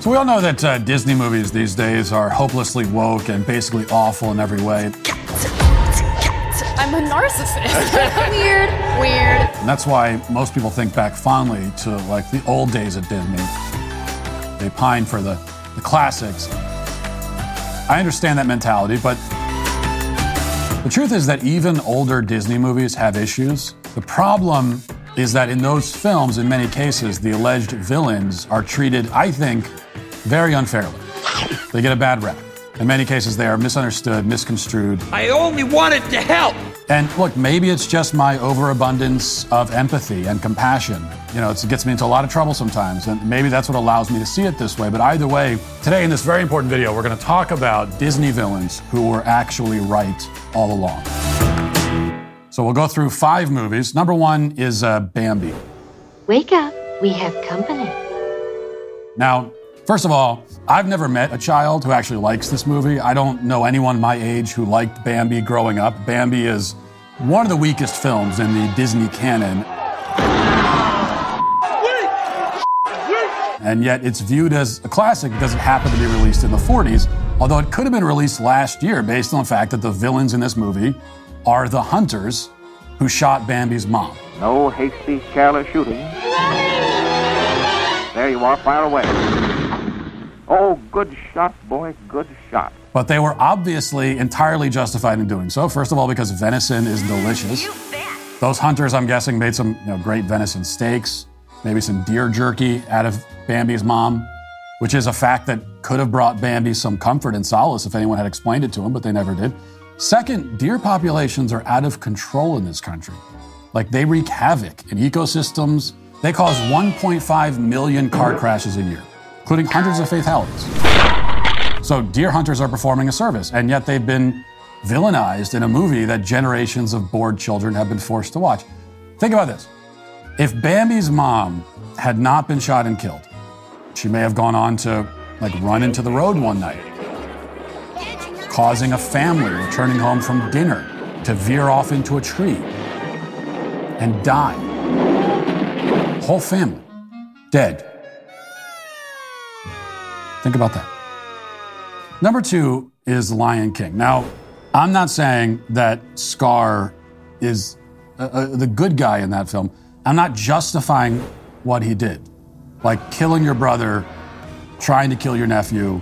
So we all know that uh, Disney movies these days are hopelessly woke and basically awful in every way. I'm a narcissist. weird, weird. And that's why most people think back fondly to like the old days at Disney. They pine for the, the classics. I understand that mentality, but the truth is that even older Disney movies have issues. The problem is that in those films, in many cases, the alleged villains are treated, I think, very unfairly. They get a bad rap. In many cases, they are misunderstood, misconstrued. I only wanted to help. And look, maybe it's just my overabundance of empathy and compassion. You know, it's, it gets me into a lot of trouble sometimes, and maybe that's what allows me to see it this way. But either way, today in this very important video, we're going to talk about Disney villains who were actually right all along. So we'll go through five movies. Number one is uh, Bambi. Wake up, we have company. Now, first of all, I've never met a child who actually likes this movie. I don't know anyone my age who liked Bambi growing up. Bambi is one of the weakest films in the Disney canon. And yet it's viewed as a classic because it happened to be released in the 40s, although it could have been released last year based on the fact that the villains in this movie are the hunters who shot Bambi's mom. No hasty, careless shooting. There you are, fire away. Oh, good shot, boy, good shot. But they were obviously entirely justified in doing so. First of all, because venison is delicious. Those hunters, I'm guessing, made some you know, great venison steaks, maybe some deer jerky out of Bambi's mom, which is a fact that could have brought Bambi some comfort and solace if anyone had explained it to him, but they never did. Second, deer populations are out of control in this country. Like they wreak havoc in ecosystems. They cause 1.5 million car crashes a year, including hundreds of fatalities. So deer hunters are performing a service, and yet they've been villainized in a movie that generations of bored children have been forced to watch. Think about this. If Bambi's mom had not been shot and killed, she may have gone on to like run into the road one night, causing a family returning home from dinner to veer off into a tree and die. Whole family dead. Think about that. Number two is Lion King. Now, I'm not saying that Scar is uh, uh, the good guy in that film. I'm not justifying what he did. Like killing your brother, trying to kill your nephew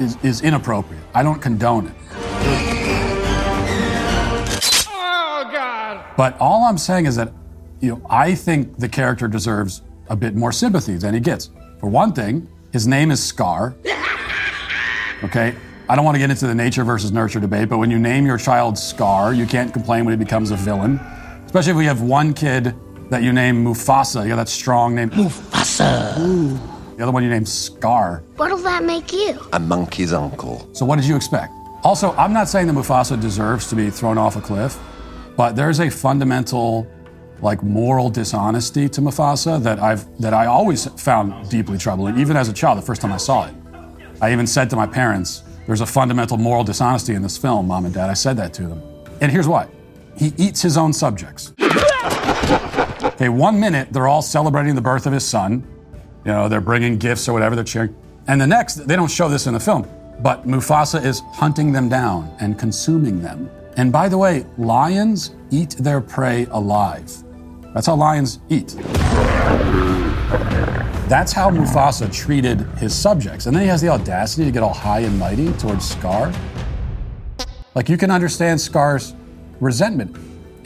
is, is inappropriate. I don't condone it. Oh, God. But all I'm saying is that, you know, I think the character deserves a bit more sympathy than he gets. For one thing, his name is Scar. Okay? I don't want to get into the nature versus nurture debate, but when you name your child Scar, you can't complain when he becomes a villain. Especially if we have one kid that you name Mufasa, you got that strong name. Mufasa. The other one you name Scar. What'll that make you? A monkey's uncle. So what did you expect? Also, I'm not saying that Mufasa deserves to be thrown off a cliff, but there's a fundamental like moral dishonesty to Mufasa that I've that I always found deeply troubling, even as a child, the first time I saw it. I even said to my parents, there's a fundamental moral dishonesty in this film, mom and dad. I said that to them. And here's why. He eats his own subjects. Okay, one minute they're all celebrating the birth of his son. You know, they're bringing gifts or whatever, they're cheering. And the next, they don't show this in the film, but Mufasa is hunting them down and consuming them. And by the way, lions eat their prey alive. That's how lions eat. That's how Mufasa treated his subjects. And then he has the audacity to get all high and mighty towards Scar. Like you can understand Scar's resentment.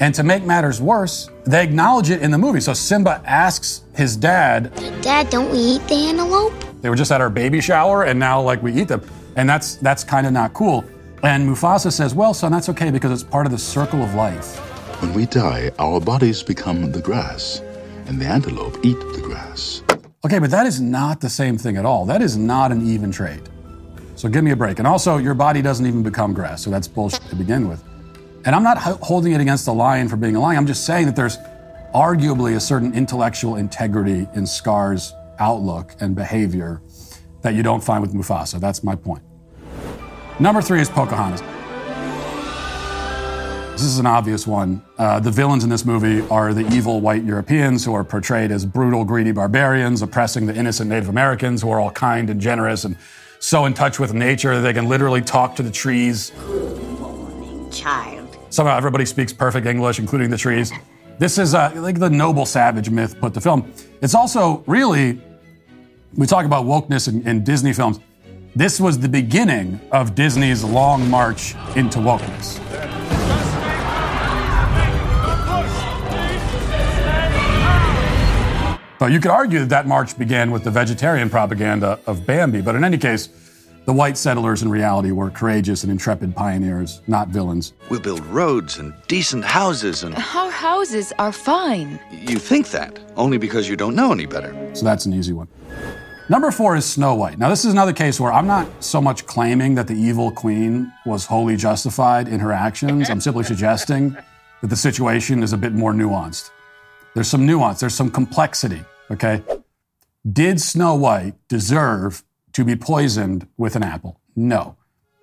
And to make matters worse, they acknowledge it in the movie. So Simba asks his dad, Dad, don't we eat the antelope? they were just at our baby shower and now like we eat them. And that's that's kind of not cool. And Mufasa says, "Well, son, that's okay because it's part of the circle of life." When we die, our bodies become the grass, and the antelope eat the grass. Okay, but that is not the same thing at all. That is not an even trade. So give me a break. And also, your body doesn't even become grass, so that's bullshit to begin with. And I'm not holding it against the lion for being a lion. I'm just saying that there's arguably a certain intellectual integrity in Scar's outlook and behavior that you don't find with Mufasa. That's my point. Number three is Pocahontas. This is an obvious one. Uh, the villains in this movie are the evil white Europeans who are portrayed as brutal, greedy barbarians oppressing the innocent Native Americans who are all kind and generous and so in touch with nature that they can literally talk to the trees. Good morning, Child. Somehow everybody speaks perfect English, including the trees. This is uh, like the noble savage myth put to film. It's also really, we talk about wokeness in, in Disney films. This was the beginning of Disney's long march into wokeness. But you could argue that that march began with the vegetarian propaganda of Bambi. But in any case, the white settlers in reality were courageous and intrepid pioneers, not villains. We'll build roads and decent houses and. Our houses are fine. You think that, only because you don't know any better. So that's an easy one. Number four is Snow White. Now, this is another case where I'm not so much claiming that the evil queen was wholly justified in her actions. I'm simply suggesting that the situation is a bit more nuanced. There's some nuance, there's some complexity, okay? Did Snow White deserve to be poisoned with an apple? No.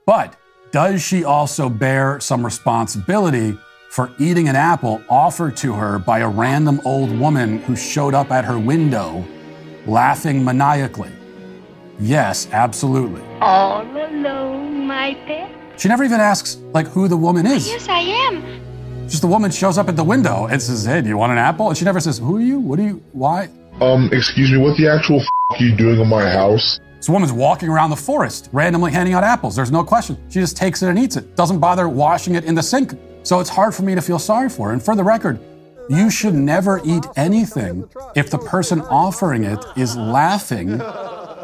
But does she also bear some responsibility for eating an apple offered to her by a random old woman who showed up at her window laughing maniacally? Yes, absolutely. All alone, my pet? She never even asks, like, who the woman is. Yes, I am. Just the woman shows up at the window and says, Hey, do you want an apple? And she never says, Who are you? What are you? Why? Um, excuse me, what the actual f- are you doing in my house? This woman's walking around the forest, randomly handing out apples. There's no question. She just takes it and eats it. Doesn't bother washing it in the sink. So it's hard for me to feel sorry for her. And for the record, you should never eat anything if the person offering it is laughing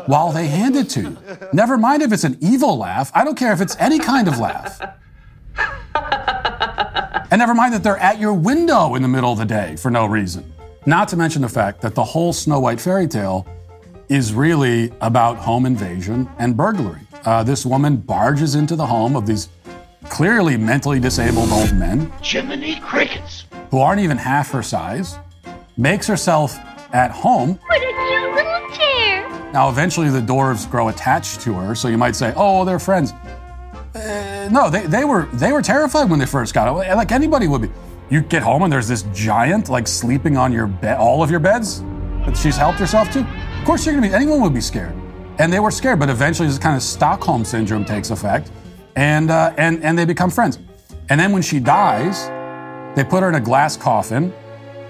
while they hand it to you. Never mind if it's an evil laugh. I don't care if it's any kind of laugh. And never mind that they're at your window in the middle of the day for no reason. Not to mention the fact that the whole Snow White fairy tale is really about home invasion and burglary. Uh, this woman barges into the home of these clearly mentally disabled old men Jiminy Crickets. who aren't even half her size, makes herself at home. What a cute little chair. Now, eventually, the dwarves grow attached to her, so you might say, "Oh, they're friends." Uh, no, they, they were they were terrified when they first got it, like anybody would be. You get home and there's this giant like sleeping on your bed, all of your beds that she's helped herself to. Of course, you're gonna be. Anyone would be scared, and they were scared. But eventually, this kind of Stockholm syndrome takes effect, and uh, and and they become friends. And then when she dies, they put her in a glass coffin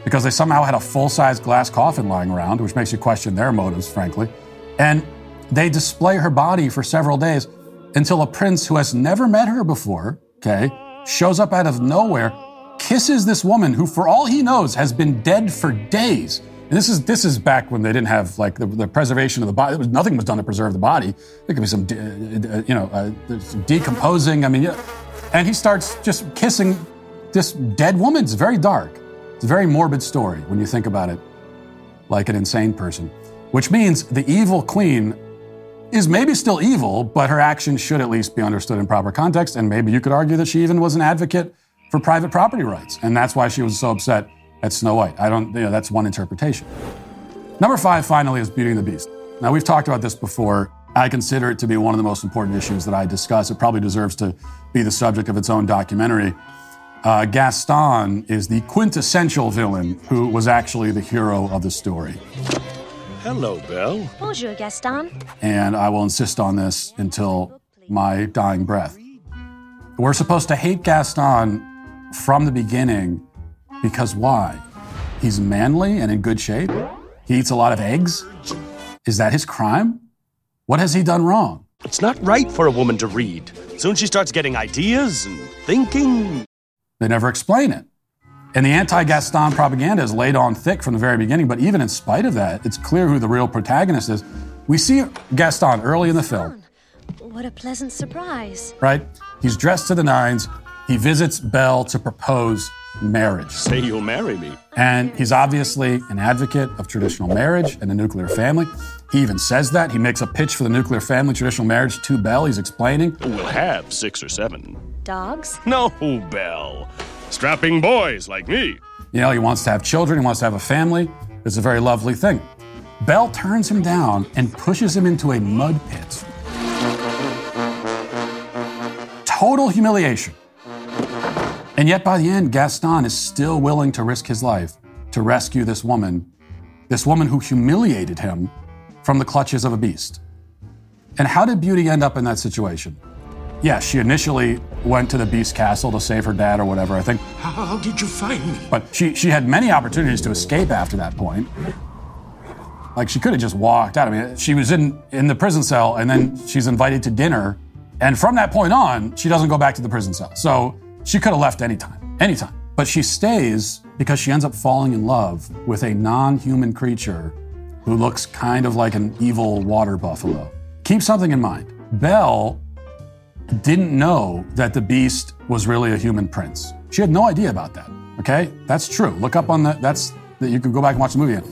because they somehow had a full size glass coffin lying around, which makes you question their motives, frankly. And they display her body for several days until a prince who has never met her before, okay, shows up out of nowhere, kisses this woman who, for all he knows, has been dead for days. And this is this is back when they didn't have like the, the preservation of the body. Was, nothing was done to preserve the body. There could be some, de- uh, you know, uh, some decomposing. I mean, yeah. and he starts just kissing this dead woman. It's very dark. It's a very morbid story when you think about it, like an insane person. Which means the evil queen is maybe still evil, but her actions should at least be understood in proper context. And maybe you could argue that she even was an advocate for private property rights. And that's why she was so upset at Snow White. I don't, you know, that's one interpretation. Number five, finally, is Beauty and the Beast. Now, we've talked about this before. I consider it to be one of the most important issues that I discuss. It probably deserves to be the subject of its own documentary. Uh, Gaston is the quintessential villain who was actually the hero of the story. Hello, Belle. Bonjour, Gaston. and I will insist on this until my dying breath. We're supposed to hate Gaston from the beginning because why? He's manly and in good shape. He eats a lot of eggs. Is that his crime? What has he done wrong? It's not right for a woman to read. Soon she starts getting ideas and thinking. They never explain it. And the anti Gaston propaganda is laid on thick from the very beginning, but even in spite of that, it's clear who the real protagonist is. We see Gaston early in the film, What a pleasant surprise. right? He's dressed to the nines. He visits Belle to propose marriage. Say you'll marry me. And he's obviously an advocate of traditional marriage and the nuclear family. He even says that. He makes a pitch for the nuclear family traditional marriage to Belle. He's explaining. We'll have six or seven. Dogs? No, Belle. Strapping boys like me. You know, he wants to have children, he wants to have a family. It's a very lovely thing. Belle turns him down and pushes him into a mud pit. Total humiliation. And yet, by the end, Gaston is still willing to risk his life to rescue this woman, this woman who humiliated him from the clutches of a beast. And how did Beauty end up in that situation? Yeah, she initially went to the Beast Castle to save her dad or whatever, I think. How did you find me? But she, she had many opportunities to escape after that point. Like she could have just walked out. I mean, she was in, in the prison cell and then she's invited to dinner. And from that point on, she doesn't go back to the prison cell. So she could have left anytime, anytime. But she stays because she ends up falling in love with a non human creature who looks kind of like an evil water buffalo. Keep something in mind Belle didn't know that the beast was really a human prince. She had no idea about that. Okay? That's true. Look up on the, that's, that you can go back and watch the movie.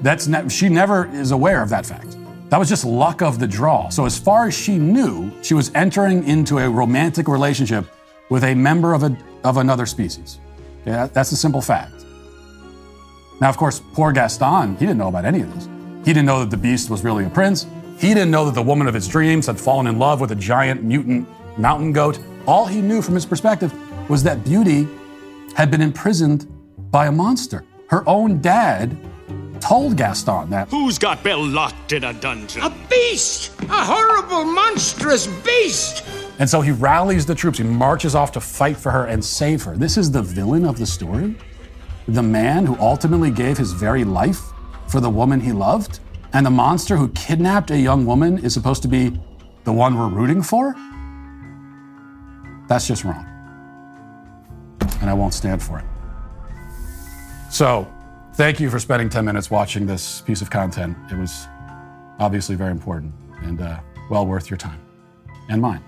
That's ne- she never is aware of that fact. That was just luck of the draw. So, as far as she knew, she was entering into a romantic relationship with a member of, a, of another species. Yeah, that's a simple fact. Now, of course, poor Gaston, he didn't know about any of this. He didn't know that the beast was really a prince. He didn't know that the woman of his dreams had fallen in love with a giant mutant mountain goat. All he knew from his perspective was that Beauty had been imprisoned by a monster. Her own dad told Gaston that. Who's got Belle locked in a dungeon? A beast! A horrible, monstrous beast! And so he rallies the troops. He marches off to fight for her and save her. This is the villain of the story? The man who ultimately gave his very life for the woman he loved? And the monster who kidnapped a young woman is supposed to be the one we're rooting for? That's just wrong. And I won't stand for it. So, thank you for spending 10 minutes watching this piece of content. It was obviously very important and uh, well worth your time and mine.